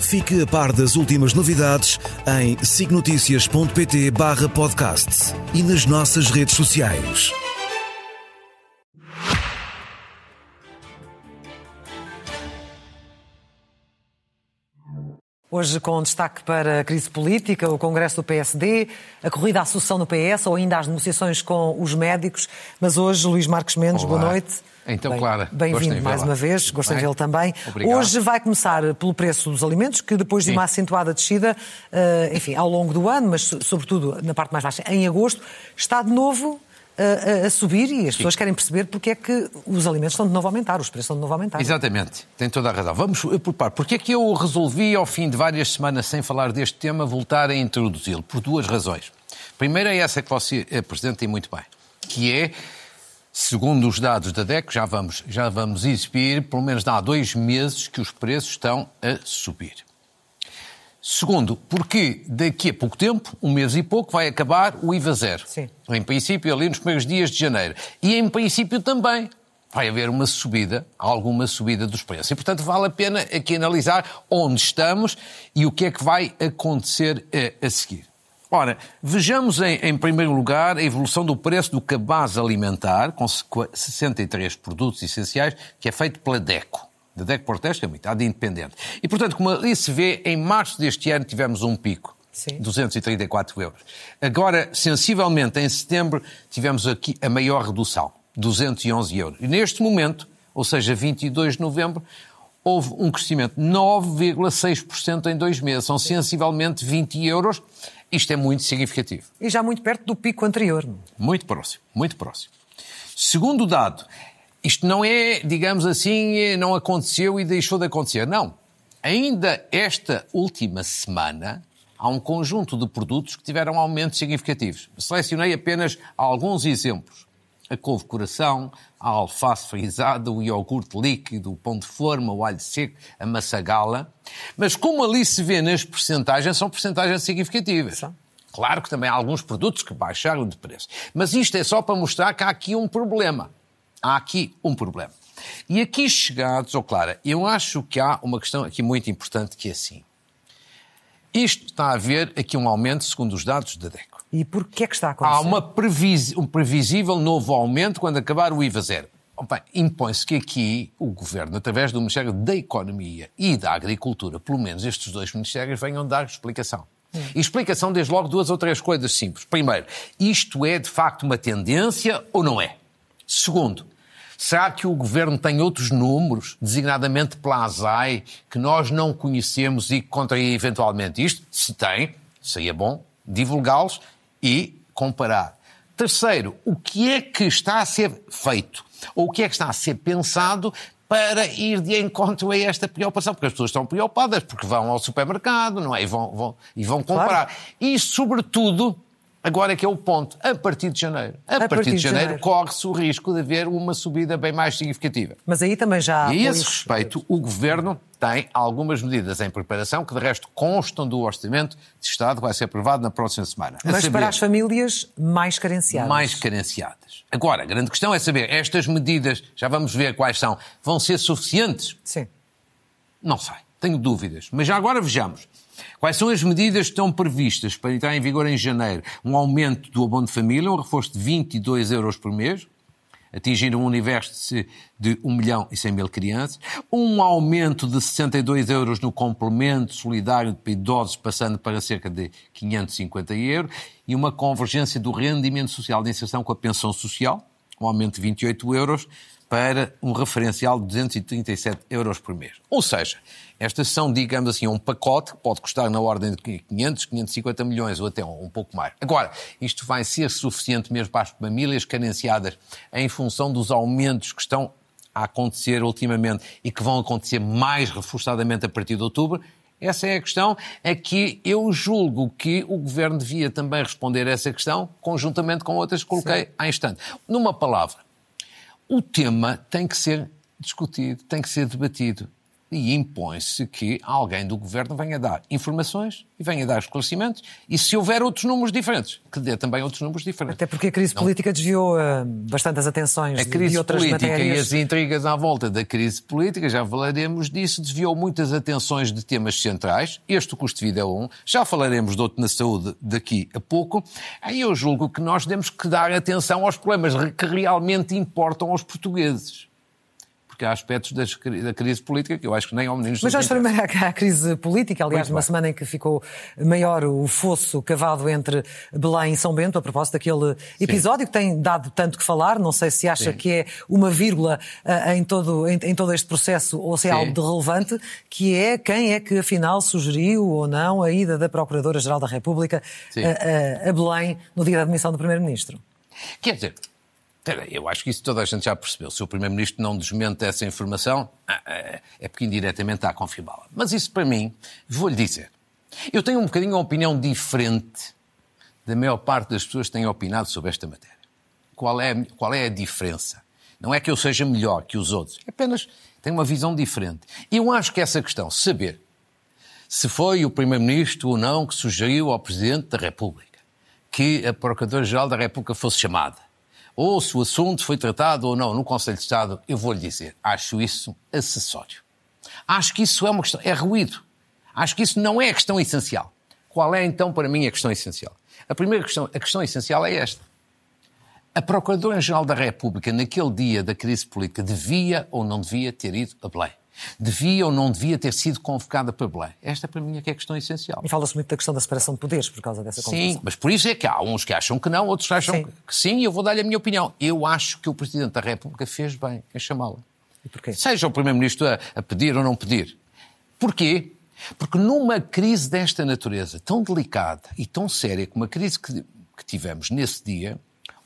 Fique a par das últimas novidades em signoticias.pt barra podcast e nas nossas redes sociais. Hoje, com destaque para a crise política, o Congresso do PSD, a corrida à sucessão no PS ou ainda as negociações com os médicos. Mas hoje, Luís Marcos Mendes, Olá. boa noite. Então, Bem- Clara, Bem-vindo mais uma vez, gostei de vê-lo também. obrigado. Hoje vai começar pelo preço dos alimentos, que depois de Sim. uma acentuada descida, eh, enfim, ao longo do ano, mas so- sobretudo na parte mais baixa, em agosto, está de novo eh, a, a subir e as pessoas querem perceber porque é que os alimentos estão de novo a aumentar, os preços estão de novo a aumentar. Exatamente, tem toda a razão. Vamos eh, por par. Porque é que eu resolvi, ao fim de várias semanas sem falar deste tema, voltar a introduzi-lo? Por duas razões. Primeira é essa que você apresenta e muito bem, que é, segundo os dados da DECO, já vamos, já vamos exibir, pelo menos há dois meses que os preços estão a subir. Segundo, porque daqui a pouco tempo, um mês e pouco, vai acabar o IVA zero. Sim. Em princípio, ali nos primeiros dias de janeiro. E em princípio também vai haver uma subida, alguma subida dos preços. E, portanto, vale a pena aqui analisar onde estamos e o que é que vai acontecer eh, a, seguir. Ora, vejamos em, em primeiro lugar a evolução do preço do cabaz alimentar, com 63 produtos essenciais, que é feito pela DECO. Da DECO que é uma entidade independente. E, portanto, como ali se vê, em março deste ano tivemos um pico. Sim. 234 euros. Agora, sensivelmente, em setembro, tivemos aqui a maior redução, 211 euros. E neste momento, ou seja, 22 de novembro, houve um crescimento de 9,6% em dois meses. São sensivelmente 20 euros. Isto é muito significativo. E já muito perto do pico anterior. Muito próximo, muito próximo. Segundo dado, isto não é, digamos assim, não aconteceu e deixou de acontecer. Não. Ainda esta última semana, há um conjunto de produtos que tiveram aumentos significativos. Selecionei apenas alguns exemplos. A couve coração, a alface frisada, o iogurte líquido, o pão de forma, o alho seco, a maçã gala. Mas como ali se vê nas percentagens, são percentagens significativas. São. Claro que também há alguns produtos que baixaram de preço. Mas isto é só para mostrar que há aqui um problema. Há aqui um problema. E aqui chegados, oh Clara, eu acho que há uma questão aqui muito importante que é assim. Isto está a haver aqui um aumento segundo os dados da DECO. E porquê é que está a acontecer? Há uma previs- um previsível novo aumento quando acabar o IVA zero. Opa, Impõe-se que aqui o Governo, através do Ministério da Economia e da Agricultura, pelo menos estes dois ministérios, venham dar explicação. E explicação desde logo duas ou três coisas simples. Primeiro, isto é de facto uma tendência ou não é? Segundo, será que o Governo tem outros números, designadamente pela ASAI, que nós não conhecemos e que contraem eventualmente isto? Se tem, seria bom divulgá-los e comparar. Terceiro, o que é que está a ser feito? Ou o que é que está a ser pensado para ir de encontro a esta preocupação? Porque as pessoas estão preocupadas porque vão ao supermercado, não é? E vão, vão- e vão comprar. E, sobretudo, agora é que é o ponto, a partir de janeiro. A, partir, de janeiro, corre-se o risco de haver uma subida bem mais significativa. Mas aí também já há E a esse respeito, o Governo tem algumas medidas em preparação que, de resto, constam do Orçamento de Estado que vai ser aprovado na próxima semana. A Mas saber, para as famílias mais carenciadas. mais carenciadas. Agora, a grande questão é saber, estas medidas, já vamos ver quais são, vão ser suficientes? Sim. Não sei, tenho dúvidas. Mas já agora vejamos. Quais são as medidas que estão previstas para entrar em vigor em janeiro? Um aumento do abono de família, um reforço de 22 euros por mês, atingir um universo de- de 1 milhão e 100 mil crianças, um aumento de 62 euros no complemento solidário para idosos, passando para cerca de 550 euros, e uma convergência do rendimento social de inserção com a pensão social, um aumento de 28 euros, para um referencial de 237 euros por mês. Ou seja, estas são, digamos assim, um pacote que pode custar na ordem de 500, 550 milhões ou até um, um pouco mais. Agora, isto vai ser suficiente mesmo para as famílias carenciadas em função dos aumentos que estão a acontecer ultimamente e que vão acontecer mais reforçadamente a partir de outubro? Essa é a questão a que eu julgo que o Governo devia também responder a essa questão, conjuntamente com outras que coloquei Sim. há instante. Numa palavra, o tema tem que ser discutido, tem que ser debatido e impõe-se que alguém do governo venha dar informações e venha dar esclarecimentos e se houver outros números diferentes, que dê também outros números diferentes. Até porque a crise Não. política desviou uh, bastante as atenções a crise de outras política matérias. e as intrigas à volta da crise política, já falaremos disso, desviou muitas atenções de temas centrais. Este o custo de vida é um. Já falaremos de outro na saúde daqui a pouco. Aí eu julgo que nós temos que dar atenção aos problemas que realmente importam aos portugueses porque há aspectos das, da crise política que eu acho que nem ao menino Mas já primeiro à crise política, aliás, numa semana em que ficou maior o fosso cavado entre Belém e São Bento, a propósito daquele episódio Sim. que tem dado tanto que falar, não sei se acha Sim. que é uma vírgula uh, em, todo, em, em, todo este processo ou se é Sim. algo de relevante, que é quem é que afinal sugeriu ou não a ida da Procuradora-Geral da República a, a, a Belém no dia da admissão do Primeiro-Ministro. Quer dizer, eu acho que isso toda a gente já percebeu. Se o Primeiro-Ministro não desmente essa informação, ah, é, é porque indiretamente está a confirmá-la. Mas isso, para mim, vou-lhe dizer. Eu tenho um bocadinho uma opinião diferente da maior parte das pessoas que têm opinado sobre esta matéria. Qual é, qual é a diferença? Não é que eu seja melhor que os outros, é apenas tenho uma visão diferente. E eu acho que essa questão, saber se foi o Primeiro-Ministro ou não que sugeriu ao Presidente da República que a Procuradora-Geral da República fosse chamada, ou se o assunto foi tratado ou não no Conselho de Estado, eu vou lhe dizer, acho isso acessório. Acho que isso é uma questão, é ruído. Acho que isso não é a questão essencial. Qual é então para mim a questão essencial? A primeira questão, a questão essencial é esta. A Procuradora-Geral da República, naquele dia da crise política, devia ou não devia ter ido a Belém? Devia ou não devia ter sido convocada para Belém? Esta, para mim, é que é a questão essencial. E fala-se muito da questão da separação de poderes por causa dessa confusão. Sim, mas por isso é que há uns que acham que não, outros que acham sim. que sim, e eu vou dar-lhe a minha opinião. Eu acho que o Presidente da República fez bem em chamá-la. E porquê? Seja o Primeiro-Ministro a, a pedir ou não pedir. Porquê? Porque numa crise desta natureza, tão delicada e tão séria como a crise que, que tivemos nesse dia,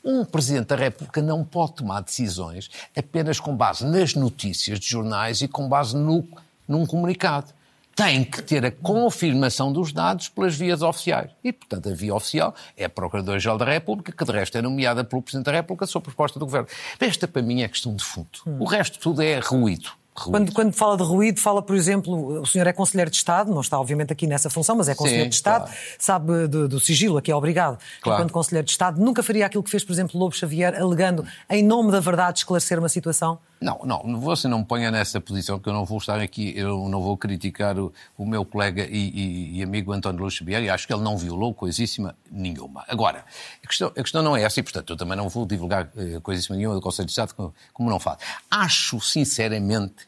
um Presidente da República não pode tomar decisões apenas com base nas notícias de jornais e com base no, num comunicado. Tem que ter a confirmação dos dados pelas vias oficiais. E, portanto, a via oficial é a Procuradora-Geral da República, que de resto é nomeada pelo Presidente da República sob proposta do Governo. Esta, para mim, é questão de fundo. O resto tudo é ruído. Quando, quando, fala de ruído, fala, por exemplo, o senhor é conselheiro de Estado, não está obviamente aqui nessa função, mas é conselheiro Sim, de Estado, claro. sabe do, do, sigilo, aqui é obrigado. Claro. Enquanto conselheiro de Estado, nunca faria aquilo que fez, por exemplo, Lobo Xavier, alegando, em nome da verdade, esclarecer uma situação? Não, não, você não me ponha nessa posição, que eu não vou estar aqui, eu não vou criticar o, o meu colega e, e, e, amigo António Lobo Xavier, e acho que ele não violou coisíssima nenhuma. Agora, a questão, a questão não é essa, e portanto eu também não vou divulgar eh, coisíssima nenhuma do Conselho de Estado, como, como não falo. Acho, sinceramente,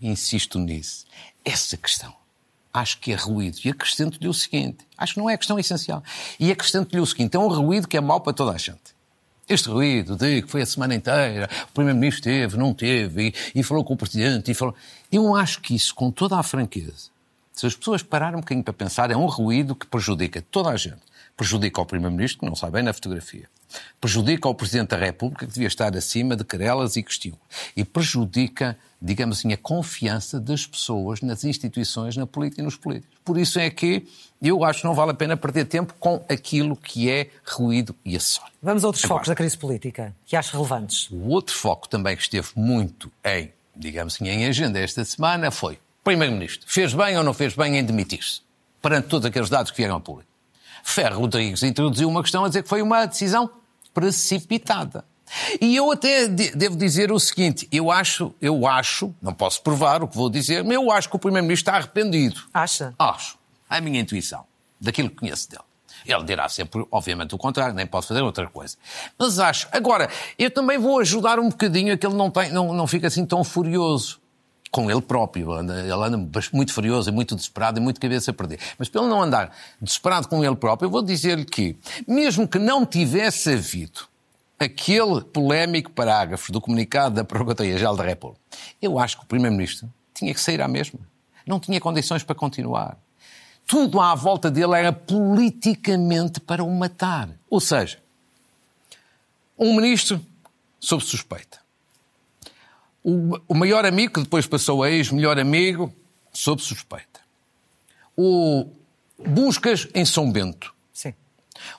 insisto nisso, essa questão acho que é ruído. E acrescento-lhe o seguinte: acho que não é a questão essencial. E acrescento-lhe o seguinte: é um ruído que é mau para toda a gente. Este ruído de que foi a semana inteira, o Primeiro-Ministro teve, não teve, e, e, falou com o Presidente, e falou. Eu acho que isso, com toda a franqueza, se as pessoas pararem um bocadinho para pensar, é um ruído que prejudica toda a gente. Prejudica o Primeiro-Ministro, que não sai bem na fotografia. Prejudica o Presidente da República, que devia estar acima de querelas e questões. E prejudica digamos assim, a confiança das pessoas nas instituições, na política e nos políticos. Por isso é que eu acho que não vale a pena perder tempo com aquilo que é ruído e acessório. Vamos a outros Agora, focos da crise política, que acho relevantes. O outro foco também que esteve muito em, digamos assim, em agenda esta semana foi Primeiro-Ministro, fez bem ou não fez bem em demitir-se? Perante todos aqueles dados que vieram ao público. Ferro Rodrigues introduziu uma questão a dizer que foi uma decisão precipitada. E eu até devo dizer o seguinte: eu acho, eu acho, não posso provar o que vou dizer, mas eu acho que o Primeiro-Ministro está arrependido. Acha? Acho. É a minha intuição, daquilo que conheço dele. Ele dirá sempre, obviamente, o contrário, nem pode fazer outra coisa. Mas acho. Agora, eu também vou ajudar um bocadinho a que ele não, tem, não, não fique assim tão furioso com ele próprio. Ele anda muito furioso, muito desesperado e muito cabeça a perder. Mas pelo não andar desesperado com ele próprio, eu vou dizer-lhe que, mesmo que não tivesse havido aquele polémico parágrafo do comunicado da Procuradoria-Geral da República, eu acho que o Primeiro-Ministro tinha que sair à mesma. Não tinha condições para continuar. Tudo à volta dele era politicamente para o matar. Ou seja, um ministro sob suspeita. O, maior amigo, que depois passou a ex-melhor amigo, sob suspeita. o buscas em São Bento.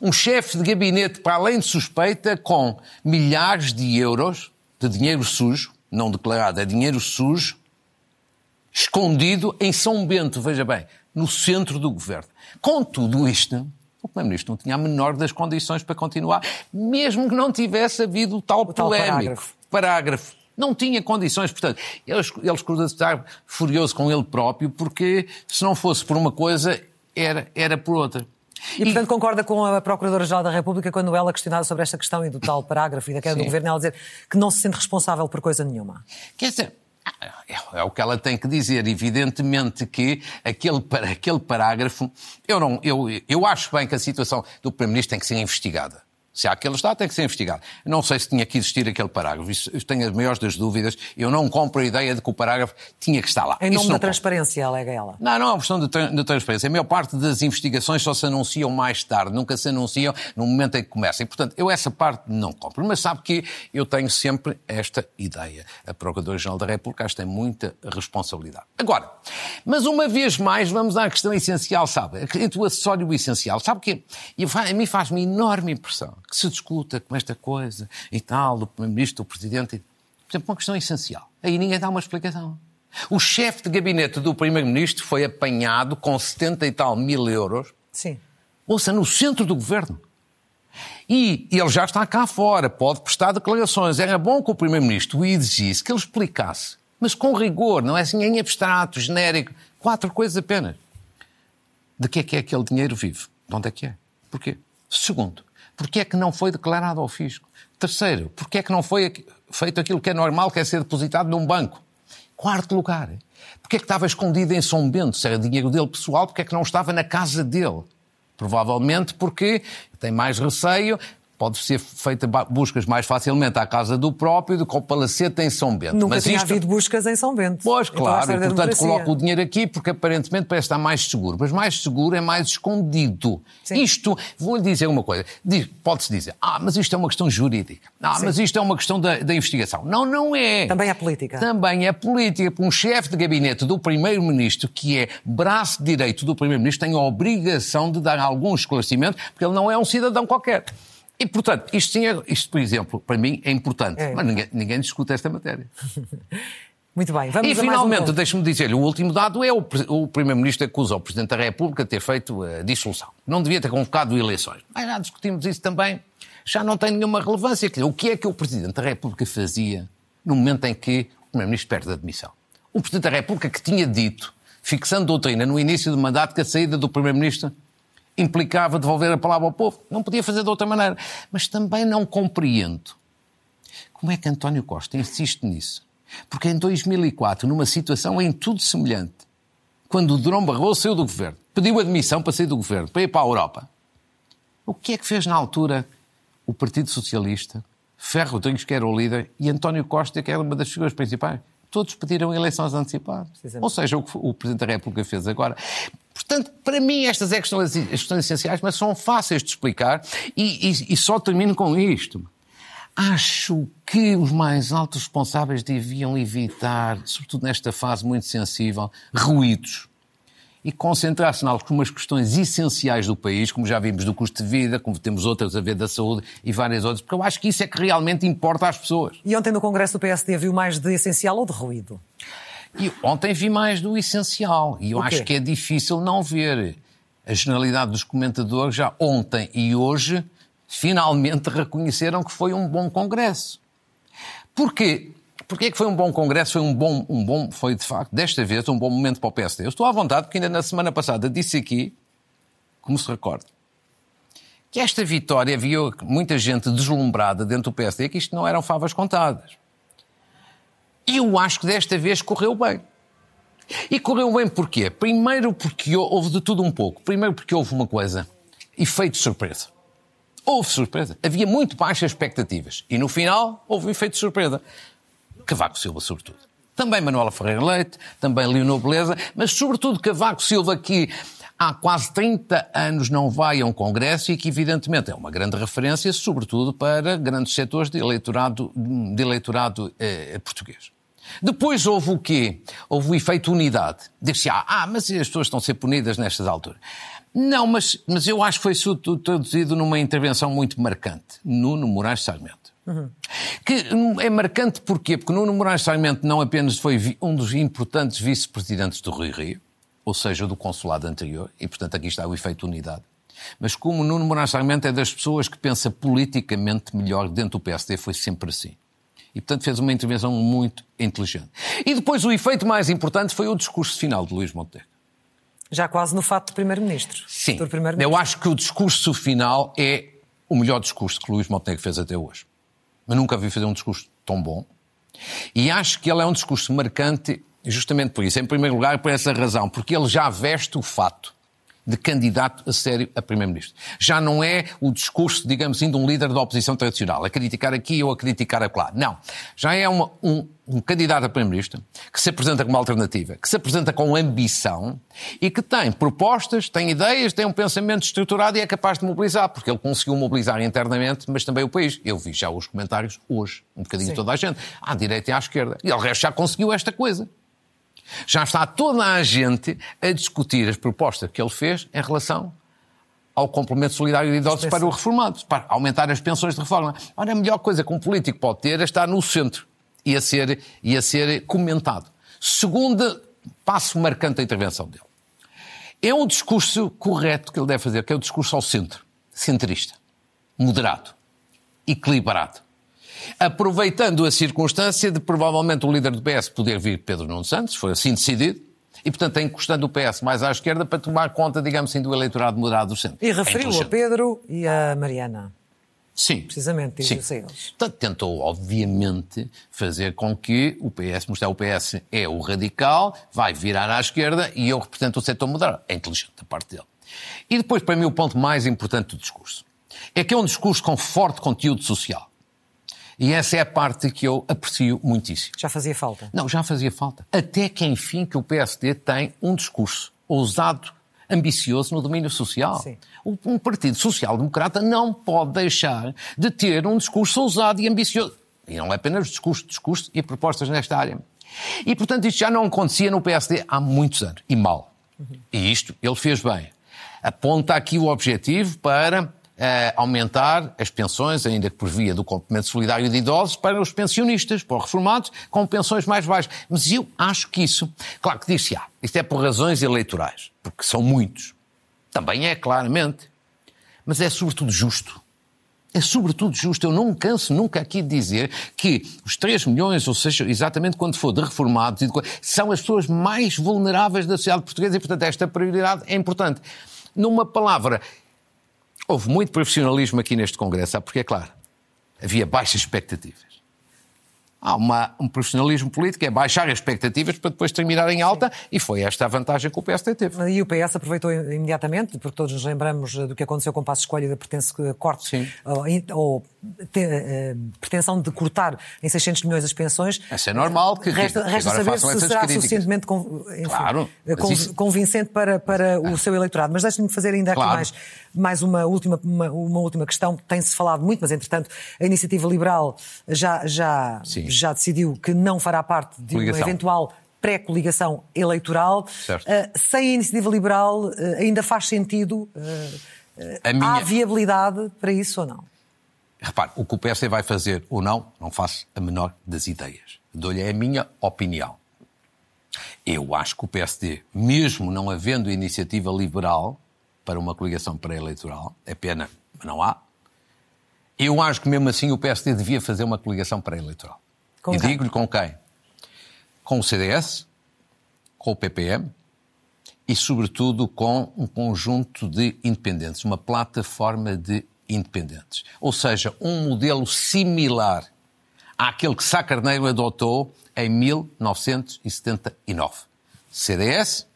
Um chefe de gabinete, para além de suspeita, com milhares de euros de dinheiro sujo, não declarado, é dinheiro sujo, escondido em São Bento, veja bem, no centro do governo. Com tudo isto, o Primeiro-Ministro não tinha a menor das condições para continuar, mesmo que não tivesse havido o tal, O tal polémico parágrafo. parágrafo. Não tinha condições, portanto, ele, ele escusa de estar furioso com ele próprio, porque se não fosse por uma coisa, era, era por outra. E, portanto, concorda com a Procuradora-Geral da República quando ela questionada sobre esta questão e do tal parágrafo e da queda do Sim. governo, ela dizer que não se sente responsável por coisa nenhuma. Quer dizer, é, é o que ela tem que dizer. Evidentemente que aquele, aquele parágrafo. Eu, não, eu, eu acho bem que a situação do Primeiro-Ministro tem que ser investigada. Se há aquele Estado, tem que ser investigado. Não sei se tinha que existir aquele parágrafo. Isso, eu tenho as maiores das dúvidas. Eu não compro a ideia de que o parágrafo tinha que estar lá. Em nome da transparência, alega ela. Não, não é uma questão de, tra- de transparência. A maior parte das investigações só se anunciam mais tarde, nunca se anunciam no momento em que começam. E, portanto, eu essa parte não compro. Mas sabe que eu tenho sempre esta ideia. A Procuradora-Geral da República acho que tem muita responsabilidade. Agora, mas uma vez mais, vamos à questão essencial, sabe? Entre o acessório e o essencial. Sabe que e fa- a mim faz-me enorme impressão que se discuta com esta coisa e tal, do Primeiro-Ministro, do Presidente. Por exemplo, uma questão essencial. Aí ninguém dá uma explicação. O chefe de gabinete do Primeiro-Ministro foi apanhado com 70 e tal mil euros, Sim. ouça, no centro do governo. E ele já está cá fora, pode prestar declarações. Era bom que o Primeiro-Ministro o exigisse, que ele explicasse, mas com rigor, não é assim em abstrato, genérico. Quatro coisas apenas. De que é que é aquele dinheiro vive? De onde é que é? Porquê? Segundo, porquê é que não foi declarado ao fisco? Terceiro, porquê é que não foi feito aquilo que é normal, que é ser depositado num banco? Quarto lugar, porquê é que estava escondido em São Bento? Se era dinheiro dele pessoal, porquê é que não estava na casa dele? Provavelmente porque tem mais receio, pode ser feita buscas mais facilmente à casa do próprio do que ao palacete em São Bento. Nunca Mas tinha isto... havido buscas em São Bento. Pois, Então, claro, e portanto coloca o dinheiro aqui porque aparentemente parece estar mais seguro. Mas mais seguro é mais escondido. Sim. Isto, vou-lhe dizer uma coisa, pode-se dizer, ah, mas isto é uma questão jurídica. Ah, Sim. mas isto é uma questão da, da investigação. Não, não é. Também é política. Também é política, porque um chefe de gabinete do Primeiro-Ministro, que é braço direito do Primeiro-Ministro, tem a obrigação de dar algum esclarecimento, porque ele não é um cidadão qualquer. E, portanto, isto, sim é- isto por exemplo, para mim é importante, É. mas ninguém, ninguém discute esta matéria. Muito bem, vamos E um finalmente, ponto. deixe-me dizer-lhe, o último dado é o, o Primeiro-Ministro acusa o Presidente da República de ter feito a dissolução. Não devia ter convocado eleições. Mas já discutimos isso também. Já não tem nenhuma relevância. O que é que o Presidente da República fazia no momento em que o Primeiro-Ministro perde a admissão? O Presidente da República que tinha dito, fixando doutrina no início do mandato, que a saída do Primeiro-Ministro implicava devolver a palavra ao povo. Não podia fazer de outra maneira. Mas também não compreendo como é que António Costa insiste nisso? Porque em 2004, numa situação em tudo semelhante, quando o Durão Barroso saiu do governo, pediu admissão para sair do governo, para ir para a Europa, o que é que fez na altura o Partido Socialista, Ferro Rodrigues, que era o líder, e António Costa, que era uma das figuras principais? Todos pediram eleições antecipadas. Ou seja, o que o Presidente da República fez agora. Portanto, para mim, estas é questões, questões essenciais, mas são fáceis de explicar e, e- e só termino com isto. Acho que os mais altos responsáveis deviam evitar, sobretudo nesta fase muito sensível, ruídos e concentrar-se em algumas questões essenciais do país, como já vimos do custo de vida, como temos outras a ver da saúde e várias outras, porque eu acho que isso é que realmente importa às pessoas. E ontem no Congresso do PSD viu mais de essencial ou de ruído? E ontem vi mais do essencial, e eu O quê? acho que é difícil não ver. A generalidade dos comentadores já ontem e hoje finalmente reconheceram que foi um bom congresso. Porquê? Porquê que foi um bom congresso? Foi um bom, um bom, foi de facto, desta vez, um bom momento para o PSD. Eu estou à vontade, porque ainda na semana passada disse aqui, como se recorda, que esta vitória havia muita gente deslumbrada dentro do PSD, que isto não eram favas contadas. E eu acho que desta vez correu bem. E correu bem porquê? Primeiro porque houve de tudo um pouco. Primeiro porque houve uma coisa, efeito surpresa. Houve surpresa. Havia muito baixas expectativas. E no final houve um efeito surpresa. Cavaco Silva, sobretudo. Também Manuela Ferreira Leite, também Leonor Beleza, mas sobretudo Cavaco Silva, que há quase 30 anos não vai a um congresso e que, evidentemente, é uma grande referência, sobretudo para grandes setores de eleitorado, de eleitorado eh, português. Depois houve o quê? Houve o efeito unidade. Disse-se, ah, ah, mas as pessoas estão a ser punidas nestas alturas. Não, mas, mas eu acho que foi traduzido numa intervenção muito marcante. Nuno Moraes Sarmento. Uhum. Que é marcante porquê? Porque Nuno Moraes Sarmento não apenas foi um dos importantes vice-presidentes do Rio Rio, ou seja, do consulado anterior, e portanto aqui está o efeito unidade, mas como Nuno Moraes Sarmento é das pessoas que pensa politicamente melhor dentro do PSD, foi sempre assim. E, portanto, fez uma intervenção muito inteligente. E depois o efeito mais importante foi o discurso final de Luís Montenegro. Já quase no fato de Primeiro-Ministro. Sim. Primeiro eu acho que o discurso final é o melhor discurso que Luís Montenegro fez até hoje. Mas nunca vi fazer um discurso tão bom. E acho que ele é um discurso marcante justamente por isso. Em primeiro lugar, por essa razão, porque ele já veste o fato de candidato a sério a Primeiro-Ministro. Já não é o discurso, digamos assim, de um líder da oposição tradicional, a criticar aqui ou a criticar acolá. Não. Já é uma, um, um candidato a Primeiro-Ministro que se apresenta como alternativa, que se apresenta com ambição e que tem propostas, tem ideias, tem um pensamento estruturado e é capaz de mobilizar, porque ele conseguiu mobilizar internamente, mas também o país. Eu vi já os comentários hoje, um bocadinho Sim. toda a gente, à direita e à esquerda. E o resto já conseguiu esta coisa. Já está toda a gente a discutir as propostas que ele fez em relação ao complemento solidário de idosos para os reformados, para aumentar as pensões de reforma. Ora, a melhor coisa que um político pode ter é estar no centro e a ser, e a ser comentado. Segundo passo marcante da intervenção dele. É um discurso correto que ele deve fazer, que é o discurso ao centro, centrista, moderado, equilibrado aproveitando a circunstância de provavelmente o líder do PS poder vir Pedro Nuno Santos, foi assim decidido, e, portanto, encostando o PS mais à esquerda para tomar conta, digamos assim, do eleitorado moderado do centro. E referiu é a Pedro e a Mariana. Sim. Precisamente, diz eles. Portanto, tentou, obviamente, fazer com que o PS, mostrar o PS é o radical, vai virar à esquerda e eu represento o setor moderado. É inteligente da parte dele. E depois, para mim, o ponto mais importante do discurso é que é um discurso com forte conteúdo social. E essa é a parte que eu aprecio muitíssimo. Já fazia falta? Não, já fazia falta. Até que, enfim, que o PSD tem um discurso ousado, ambicioso no domínio social. Sim. Um partido social-democrata não pode deixar de ter um discurso ousado e ambicioso. E não é apenas discurso, discurso e propostas nesta área. E, portanto, isto já não acontecia no PSD há muitos anos. E mal. Uhum. E isto ele fez bem. Aponta aqui o objetivo para aumentar as pensões, ainda que por via do complemento solidário de idosos, para os pensionistas, para os reformados, com pensões mais baixas. Mas eu acho que isso, claro que disse, ah, isto é por razões eleitorais, porque são muitos. Também é, claramente. Mas é sobretudo justo. É sobretudo justo. Eu não me canso nunca aqui de dizer que os 3 milhões, ou seja, exatamente quando for de reformados, são as pessoas mais vulneráveis da sociedade portuguesa e, portanto, esta prioridade é importante. Numa palavra, Houve muito profissionalismo aqui neste Congresso, sabe? Porque, é claro, havia baixas expectativas há uma, um profissionalismo político, é baixar as expectativas para depois terminar em alta, e foi esta a vantagem que o PSD teve. E o PS aproveitou imediatamente, porque todos nos lembramos do que aconteceu com o Passo Escolha da pertence corte, Sim. ou, ou te, uh, pretensão de cortar em 600 milhões as pensões. Isso é normal. Que, resta, resta saber se será críticas. suficientemente enfim, claro, isso... convincente para, para o seu eleitorado. Mas deixe-me fazer ainda aqui claro. mais, mais uma, última, uma, uma última questão. Tem-se falado muito, mas entretanto a Iniciativa Liberal já, já Sim já decidiu que não fará parte de uma eventual pré-coligação eleitoral. Uh, sem a iniciativa liberal, uh, ainda faz sentido? Uh, minha... Há viabilidade para isso ou não? Repare, o que o PSD vai fazer ou não, não faço a menor das ideias. Dou-lhe a minha opinião. Eu acho que o PSD, mesmo não havendo iniciativa liberal para uma coligação pré-eleitoral, é pena, mas não há. Eu acho que mesmo assim o PSD devia fazer uma coligação pré-eleitoral. E digo-lhe com quem? Com o CDS, com o PPM e, sobretudo, com um conjunto de independentes, uma plataforma de independentes. Ou seja, um modelo similar àquele que Sá Carneiro adotou em 1979. CDS,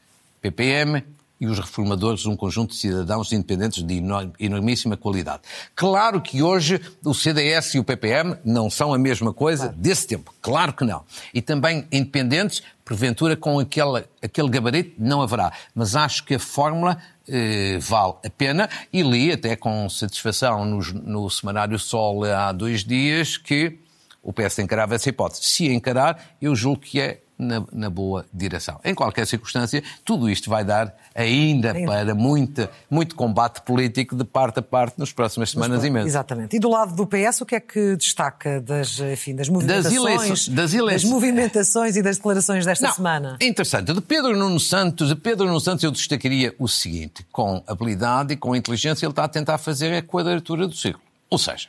PPM e os reformadores, um conjunto de cidadãos independentes de enormíssima qualidade. Claro que hoje o CDS e o PPM não são a mesma coisa claro. desse tempo. Claro que não. E também independentes, porventura, com aquele, aquele gabarito, não haverá. Mas acho que a fórmula eh, vale a pena e li até com satisfação no, no Semanário Sol há dois dias que o PS encarava essa hipótese. Se encarar, eu julgo que é na, na, boa direção. Em qualquer circunstância, tudo isto vai dar ainda para muita, muito combate político de parte a parte nas próximas semanas e meses. Exatamente. E do lado do PS, o que é que destaca das, enfim, das movimentações, das, eleições, das, eleições. das movimentações e das declarações desta Não, semana? Interessante. De Pedro Nuno Santos, de Pedro Nuno Santos eu destacaria o seguinte, com habilidade e com inteligência ele está a tentar fazer a quadratura do círculo. Ou seja,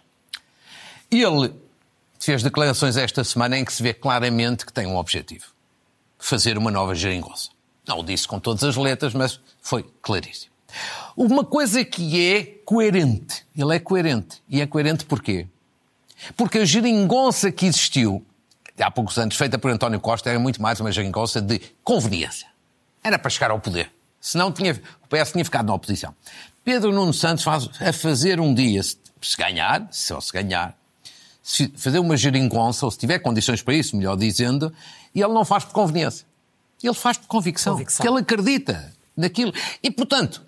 ele fez declarações esta semana em que se vê claramente que tem um objetivo fazer uma nova geringonça. Não o disse com todas as letras, mas foi claríssimo. Uma coisa que é coerente. Ele é coerente. E é coerente porquê? Porque a geringonça que existiu há poucos anos, feita por António Costa, era muito mais uma geringonça de conveniência. Era para chegar ao poder. Senão tinha, o PS tinha ficado na oposição. Pedro Nuno Santos faz a fazer um dia, se ganhar, se se ganhar, se fazer uma geringonça, ou se tiver condições para isso, melhor dizendo, e ele não faz por conveniência. Ele faz por convicção, convicção. que ele acredita naquilo. E, portanto,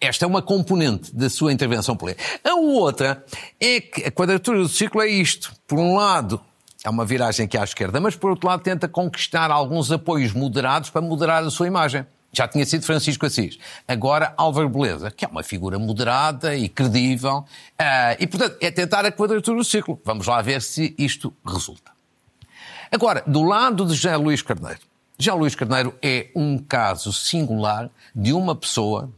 esta é uma componente da sua intervenção política. A outra é que a quadratura do ciclo é isto. Por um lado, é uma viragem aqui à esquerda, mas por outro lado tenta conquistar alguns apoios moderados para moderar a sua imagem. Já tinha sido Francisco Assis. Agora Álvaro Beleza, que é uma figura moderada e credível. Uh, e, portanto, é tentar a quadratura do ciclo. Vamos lá ver se isto resulta. Agora, do lado de José Luís Carneiro. José Luís Carneiro é um caso singular de uma pessoa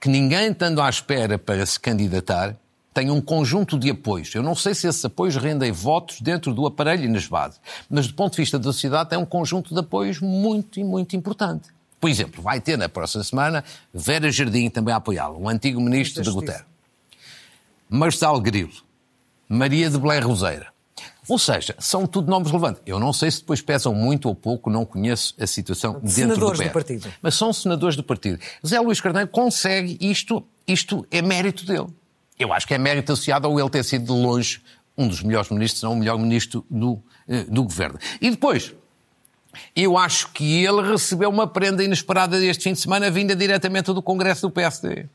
que ninguém estando à espera para se candidatar tem um conjunto de apoios. Eu não sei se esses apoios rendem votos dentro do aparelho e nas bases, mas do ponto de vista da sociedade tem um conjunto de apoios muito e muito importante. Por exemplo, vai ter na próxima semana Vera Jardim também a apoiá-lo, o antigo ministro de Guterres. Marcelo Grilo, Maria de Belém Roseira, ou seja, são tudo nomes relevantes. Eu não sei se depois pesam muito ou pouco, não conheço a situação dentro senadores do, do partido. Mas são senadores do partido. Zé Luís Carneiro consegue isto, isto é mérito dele. Eu acho que é mérito associado ao ele ter sido de longe um dos melhores ministros, não o melhor ministro do, eh, do governo. E depois, eu acho que ele recebeu uma prenda inesperada deste fim de semana vinda diretamente do Congresso do PSD.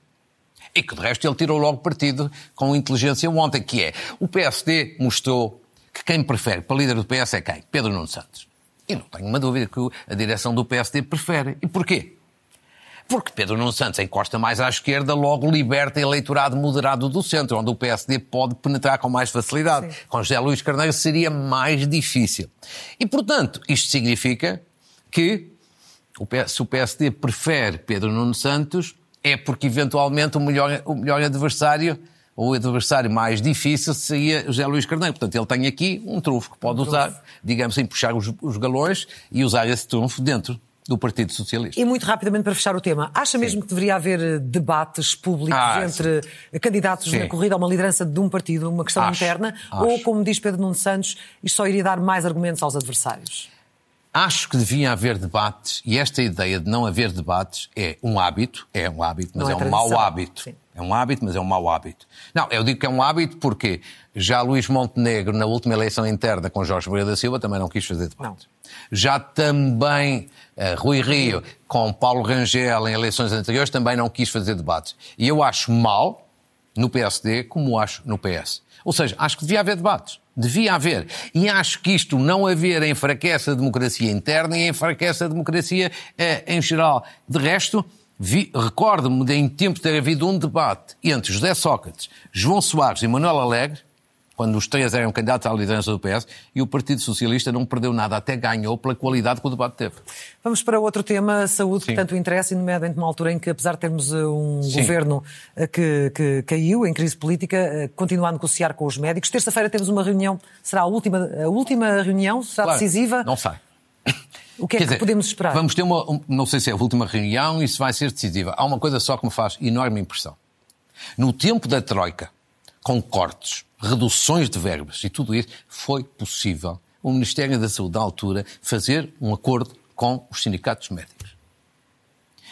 E que, de resto, ele tirou logo partido com inteligência ontem, que é o PSD mostrou que quem prefere para líder do PS é quem? Pedro Nuno Santos. E não tenho uma dúvida que a direção do PSD prefere. E porquê? Porque Pedro Nuno Santos encosta mais à esquerda, logo liberta eleitorado moderado do centro, onde o PSD pode penetrar com mais facilidade. Sim. Com José Luís Carneiro seria mais difícil. E, portanto, isto significa que se o PSD prefere Pedro Nuno Santos, é porque eventualmente o melhor, o melhor adversário o adversário mais difícil seria José Luís Carneiro. Portanto, ele tem aqui um trunfo que pode um usar, trunfo. digamos assim, puxar os, os, galões e usar esse trunfo dentro do Partido Socialista. E muito rapidamente para fechar o tema, acha mesmo que deveria haver eh, debates públicos ah, entre sim. candidatos sim. na corrida a uma liderança de um partido, uma questão acho, interna, acho. ou, como diz Pedro Nuno Santos, isto só iria dar mais argumentos aos adversários? Acho que devia haver debates e esta ideia de não haver debates é um hábito, é um hábito, mas é, é um mau hábito. Sim. É um hábito, mas é um mau hábito. Não, eu digo que é um hábito porque já Luís Montenegro, na última eleição interna com Jorge Moreira da Silva, também não quis fazer debates. Já também uh, Rui Rio, com Paulo Rangel em eleições anteriores, também não quis fazer debates. E eu acho mal no PSD como acho no PS. Ou seja, acho que devia haver debates. Devia haver. E acho que isto não haver enfraquece a democracia interna e enfraquece a democracia eh, em geral. De resto, Recordo-me de em tempo ter havido um debate entre José Sócrates, João Soares e Manuel Alegre, quando os três eram candidatos à liderança do PS, e o Partido Socialista não perdeu nada, até ganhou pela qualidade que o debate teve. Vamos para outro tema, saúde, Sim. que tanto interessa, nomeadamente numa altura em que, apesar de termos eh, um Sim. governo eh, que, que, caiu em crise política, eh, continua a negociar com os médicos. Terça-feira temos uma reunião, será a última, a última reunião, será claro, decisiva? Não sai. O que é Quer que dizer, podemos esperar? Vamos ter uma, não sei se é a última reunião, isso vai ser decisiva. Há uma coisa só que me faz enorme impressão. No tempo da Troika, com cortes, reduções de verbas e tudo isso, foi possível o Ministério da Saúde, da altura, fazer um acordo com os sindicatos médicos.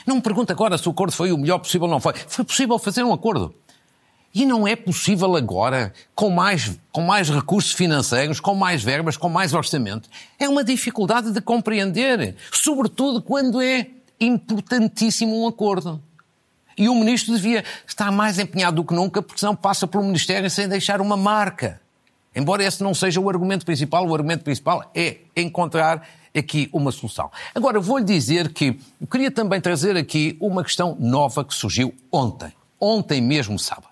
Não me pergunte agora se o acordo foi o melhor possível ou não foi. Foi possível fazer um acordo. E não é possível agora, com mais, com mais recursos financeiros, com mais verbas, com mais orçamento. É uma dificuldade de compreender, sobretudo quando é importantíssimo um acordo. E o ministro devia estar mais empenhado do que nunca, porque senão passa pelo Ministério sem deixar uma marca. Embora esse não seja o argumento principal, o argumento principal é encontrar aqui uma solução. Agora, vou-lhe dizer que eu queria também trazer aqui uma questão nova que surgiu ontem. Ontem mesmo, sábado.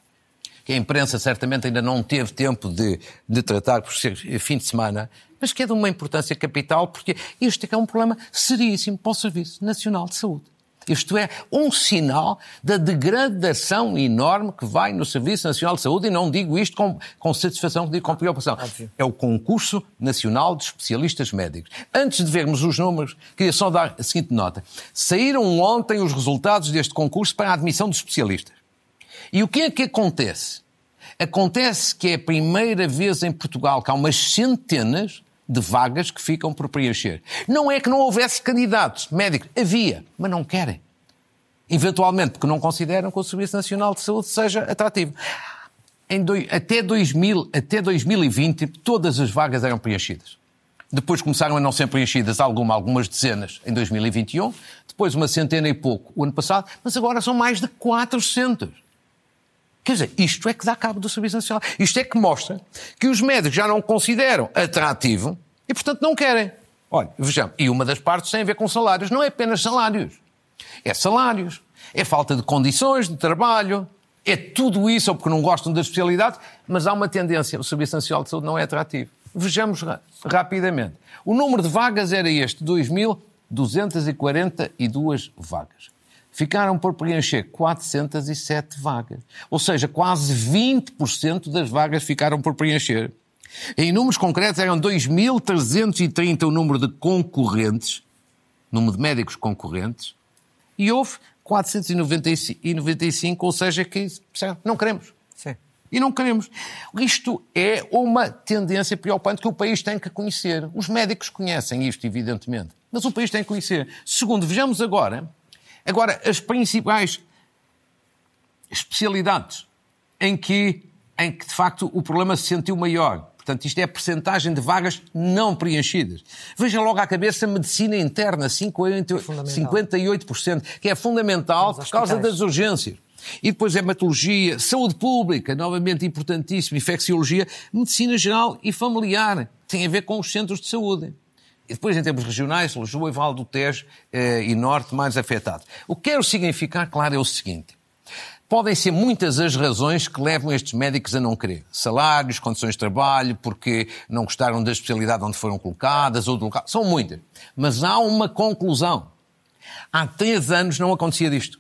Que a imprensa certamente ainda não teve tempo de, de tratar por ser fim de semana, mas que é de uma importância capital, porque isto é, é um problema seríssimo para o Serviço Nacional de Saúde. Isto é um sinal da degradação enorme que vai no Serviço Nacional de Saúde, e não digo isto com, com satisfação, digo com preocupação. É o Concurso Nacional de Especialistas Médicos. Antes de vermos os números, queria só dar a seguinte nota. Saíram ontem os resultados deste concurso para a admissão dos especialistas. E o que é que acontece? Acontece que é a primeira vez em Portugal que há umas centenas de vagas que ficam por preencher. Não é que não houvesse candidatos médicos, havia, mas não querem. Eventualmente, porque não consideram que o Serviço Nacional de Saúde seja atrativo. Até, 2000, até 2020, todas as vagas eram preenchidas. Depois começaram a não ser preenchidas alguma, algumas dezenas em 2021, depois uma centena e pouco o ano passado, mas agora são mais de 400. Quer dizer, isto é que dá cabo do Serviço Nacional. Isto é que mostra que os médicos já não consideram atrativo e, portanto, não querem. Olha, vejamos, e uma das partes tem a ver com salários. Não é apenas salários. É salários, é falta de condições de trabalho, é tudo isso, ou porque não gostam da especialidade, mas há uma tendência, o Serviço Nacional de Saúde não é atrativo. Vejamos rapidamente. O número de vagas era este, 2.242 vagas ficaram por preencher 407 vagas. Ou seja, quase 20% das vagas ficaram por preencher. Em números concretos, eram 2.330 o número de concorrentes, número de médicos concorrentes, e houve 495, ou seja, que não queremos. Sim. E não queremos. Isto é uma tendência preocupante que o país tem que conhecer. Os médicos conhecem isto, evidentemente, mas o país tem que conhecer. Segundo, vejamos agora Agora, as principais especialidades em que, em que de facto o problema se sentiu maior. Portanto, isto é a percentagem de vagas não preenchidas. Vejam logo à cabeça a medicina interna, 58%, que é fundamental por causa das urgências. E depois hematologia, saúde pública, novamente importantíssimo, infecciologia, medicina geral e familiar. Tem a ver com os centros de saúde. E depois, em termos regionais, Lisboa e Vale do Tejo eh, e Norte mais afetados. O que quero significar, claro, é o seguinte. Podem ser muitas as razões que levam estes médicos a não querer. Salários, condições de trabalho, porque não gostaram da especialidade onde foram colocadas ou do local. São muitas. Mas há uma conclusão. Há três anos não acontecia disto.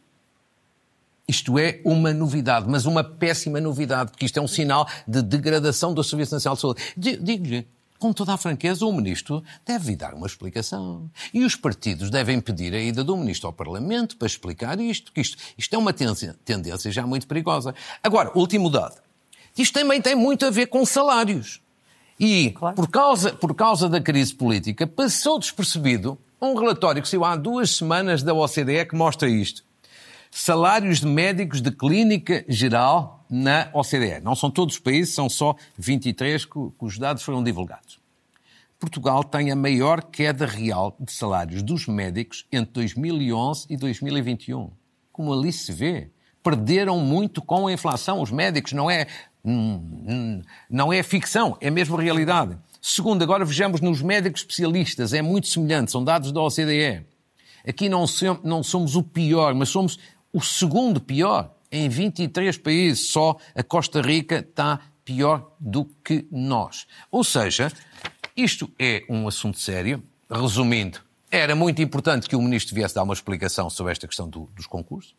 Isto é uma novidade, mas uma péssima novidade, porque isto é um sinal de degradação do Serviço Nacional de Saúde. Digo-lhe, com toda a franqueza, o Ministro deve dar uma explicação. E os partidos devem pedir a ida do Ministro ao Parlamento para explicar isto, que isto, isto é uma tendência já muito perigosa. Agora, último dado. Isto também tem muito a ver com salários. E, claro. por, causa, por causa da crise política, passou despercebido um relatório que saiu há duas semanas da OCDE que mostra isto. Salários de médicos de clínica geral na OCDE. Não são todos os países, são só 23 cujos dados foram divulgados. Portugal tem a maior queda real de salários dos médicos entre 2011 e 2021. Como ali se vê, perderam muito com a inflação. Os médicos não é, não é ficção, é mesmo realidade. Segundo, agora vejamos nos médicos especialistas, é muito semelhante, são dados da OCDE. Aqui não somos o pior, mas somos o segundo pior em 23 países, só a Costa Rica está pior do que nós. Ou seja, isto é um assunto sério. Resumindo, era muito importante que o Ministro viesse dar uma explicação sobre esta questão do, dos concursos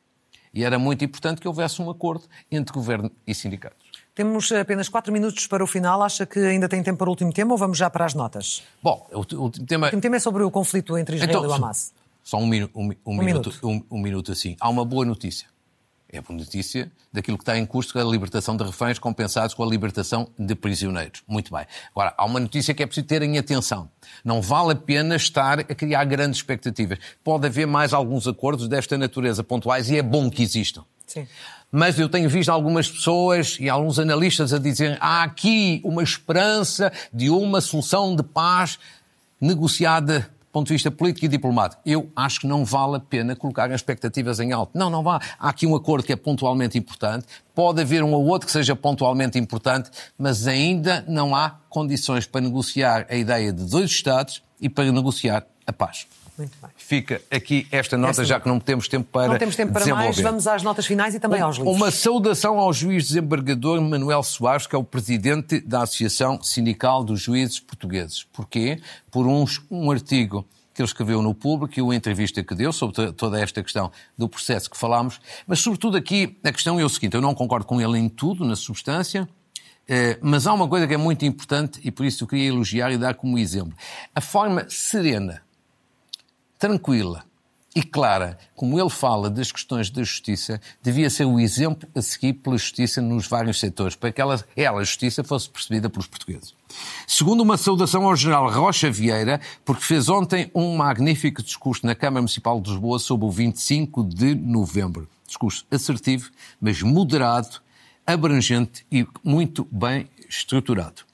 e era muito importante que houvesse um acordo entre Governo e sindicatos. Temos apenas quatro minutos para o final. Acha que ainda tem tempo para o último tema ou vamos já para as notas? Bom, o último tema... O último tema é sobre o conflito entre Israel então, e o Hamas. Só um, minu um, um, um minuto, minuto. Um, minuto assim. Há uma boa notícia é boa notícia daquilo que está em curso, que é a libertação de reféns compensados com a libertação de prisioneiros. Muito bem. Agora, há uma notícia que é preciso terem atenção. Não vale a pena estar a criar grandes expectativas. Pode haver mais alguns acordos desta natureza pontuais e é bom que existam. Sim. Mas eu tenho visto algumas pessoas e alguns analistas a dizerem há aqui uma esperança de uma solução de paz negociada ponto de vista político e diplomático. Eu acho que não vale a pena colocar as expectativas em alto. Não, não vá. Há aqui um acordo que é pontualmente importante, pode haver um ou outro que seja pontualmente importante, mas ainda não há condições para negociar a ideia de dois Estados e para negociar a paz. Muito bem. Fica aqui esta nota, Esta já nota. que não temos tempo para Não temos tempo para mais, vamos às notas finais e também aos livros. Uma saudação ao juiz desembargador Manuel Soares, que é o presidente da Associação Sindical dos Juízes Portugueses. Porquê? Por um, um artigo que ele escreveu no público e uma entrevista que deu sobre to- toda esta questão do processo que falámos. Mas, sobretudo, aqui a questão é o seguinte: eu não concordo com ele em tudo, na substância. eh, Mas há uma coisa que é muito importante e por isso eu queria elogiar e dar como exemplo. A forma serena tranquila e clara, como ele fala das questões da justiça, devia ser o exemplo a seguir pela justiça nos vários setores, para que ela, ela, a justiça, fosse percebida pelos portugueses. Segundo, uma saudação ao general Rocha Vieira, porque fez ontem um magnífico discurso na Câmara Municipal de Lisboa sobre o 25 de novembro. Discurso assertivo, mas moderado, abrangente e muito bem estruturado.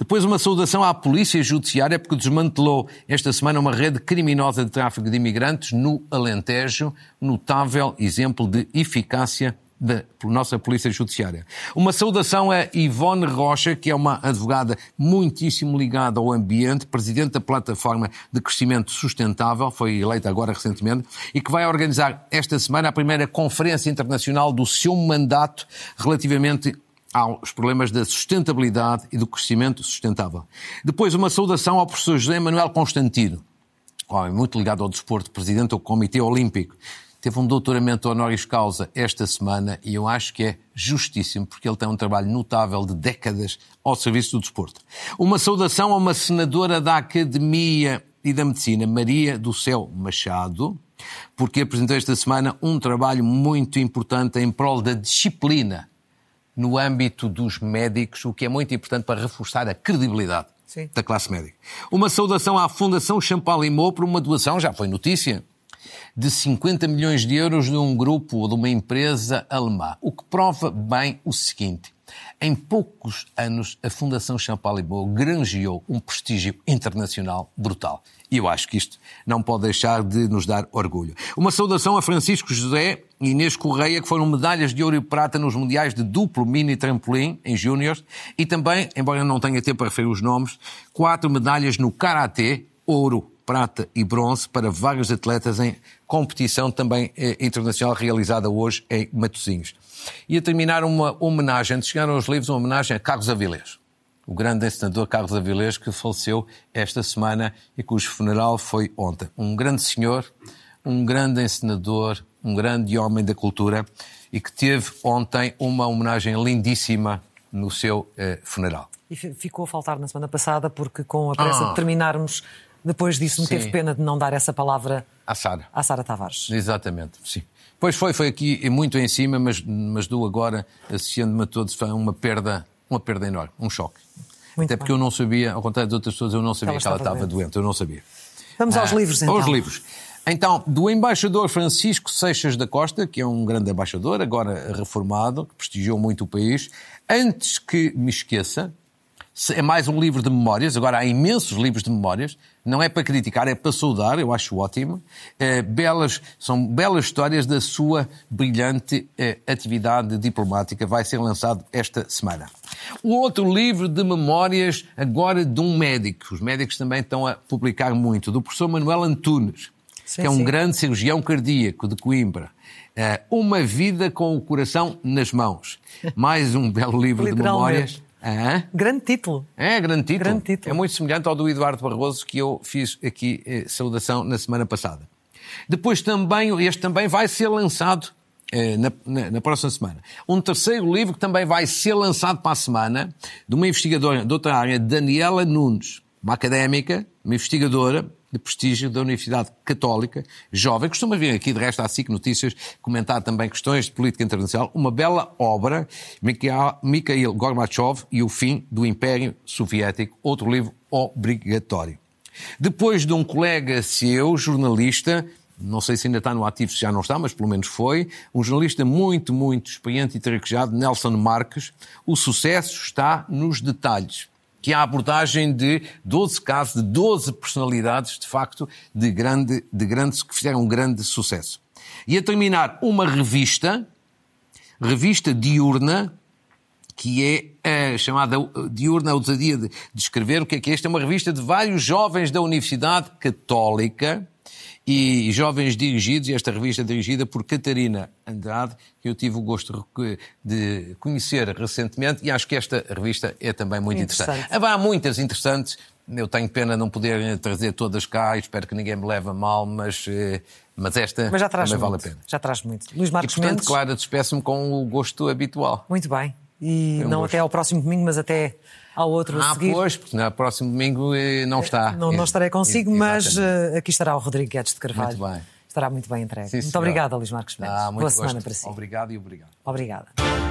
Depois, uma saudação à Polícia Judiciária, porque desmantelou esta semana uma rede criminosa de tráfico de imigrantes no Alentejo, notável exemplo de eficácia da nossa Polícia Judiciária. Uma saudação a Ivone Rocha, que é uma advogada muitíssimo ligada ao ambiente, presidente da Plataforma de Crescimento Sustentável, foi eleita agora recentemente, e que vai organizar esta semana a primeira Conferência Internacional do seu mandato relativamente aos problemas da sustentabilidade e do crescimento sustentável. Depois, uma saudação ao professor José Manuel Constantino, homem muito ligado ao desporto, presidente do Comitê Olímpico. Teve um doutoramento honoris causa esta semana e eu acho que é justíssimo, porque ele tem um trabalho notável de décadas ao serviço do desporto. Uma saudação a uma senadora da Academia e da Medicina, Maria do Céu Machado, porque apresentou esta semana um trabalho muito importante em prol da disciplina no âmbito dos médicos, o que é muito importante para reforçar a credibilidade Sim. da classe médica. Uma saudação à Fundação Champalimau por uma doação, já foi notícia, de 50 milhões de euros de um grupo ou de uma empresa alemã, o que prova bem o seguinte. Em poucos anos, a Fundação Champalimau granjeou um prestígio internacional brutal. E eu acho que isto não pode deixar de nos dar orgulho. Uma saudação a Francisco José Inês Correia, que foram medalhas de ouro e prata nos Mundiais de duplo mini trampolim em júniores, e também, embora eu não tenha tempo para referir os nomes, quatro medalhas no Karatê, ouro, prata e bronze para vários atletas em competição também eh, internacional realizada hoje em Matosinhos. E a terminar uma homenagem, antes de chegar aos livros, uma homenagem a Carlos Avilés, o grande encenador Carlos Avilés, que faleceu esta semana e cujo funeral foi ontem. Um grande senhor, um grande encenador, um grande homem da cultura e que teve ontem uma homenagem lindíssima no seu eh, funeral. E fi- ficou a faltar na semana passada, porque com a pressa Ah. de terminarmos, depois disso, me Sim. teve pena de não dar essa palavra À Sara. à Sara Tavares. Exatamente, sim. Pois foi, foi aqui muito em cima, mas, mas dou agora, associando-me a todos, foi uma perda, uma perda enorme, um choque. Muito Até bem. porque eu não sabia, ao contrário de outras pessoas, eu não sabia Ela que ela estava estava doente, eu não sabia. Vamos aos Ah, livros, então. Aos livros. Então, do embaixador Francisco Seixas da Costa, que é um grande embaixador, agora reformado, que prestigiou muito o país. Antes que me esqueça, é mais um livro de memórias, agora há imensos livros de memórias, não é para criticar, é para saudar, eu acho ótimo. Eh, belas, são belas histórias da sua brilhante eh, atividade diplomática, vai ser lançado esta semana. O outro livro de memórias, agora de um médico, os médicos também estão a publicar muito, do professor Manuel Antunes, Sim, que é um sim. grande cirurgião cardíaco de Coimbra. Eh, uma vida com o coração nas mãos. Mais um belo livro de memórias. Hã? Grande título. É, grande título. Grande título. É muito semelhante ao do Eduardo Barroso que eu fiz aqui eh, saudação na semana passada. Depois também, este também vai ser lançado eh, na, na- na próxima semana. Um terceiro livro que também vai ser lançado para a semana, de uma investigadora de outra área, Daniela Nunes, uma académica, uma investigadora de prestígio da Universidade Católica, jovem, costuma vir aqui, de resto, à SIC Notícias, comentar também questões de política internacional. Uma bela obra, Mikhail, Gorbachev e o fim do Império Soviético, outro livro obrigatório. Depois de um colega seu, jornalista, não sei se ainda está no ativo, se já não está, mas pelo menos foi, um jornalista muito, muito experiente e traquejado, Nelson Marques, o sucesso está nos detalhes. Que é a abordagem de 12 casos, de 12 personalidades, de facto, de grande, de grande, que fizeram um grande sucesso. E a terminar, uma revista, revista diurna, que é chamada Diurna Ousadia de Escrever. O que é que é? Esta é uma revista de vários jovens da Universidade Católica e jovens dirigidos, e esta revista é dirigida por Catarina Andrade, que eu tive o gosto de conhecer recentemente, e acho que esta revista é também muito interessante. interessante. Há muitas interessantes, eu tenho pena não poder trazer todas cá, espero que ninguém me leve a mal, mas, eh, mas esta mas já traz também muito, vale a pena. Já traz muito. Luís Marcos e, portanto, Mendes... claro, despeço-me com o gosto habitual. Muito bem. E um não gosto. até ao próximo domingo, mas até ao outro ah, a seguir. pois, porque no próximo domingo eh, não está. Não, não estarei consigo, mas uh, aqui estará o Rodrigo Guedes de Carvalho. Muito bem. Estará muito bem entregue. Sim, muito obrigada, Luís Marcos Mendes. Ah, Boa gosto. semana para si. Obrigado e obrigado. Obrigada.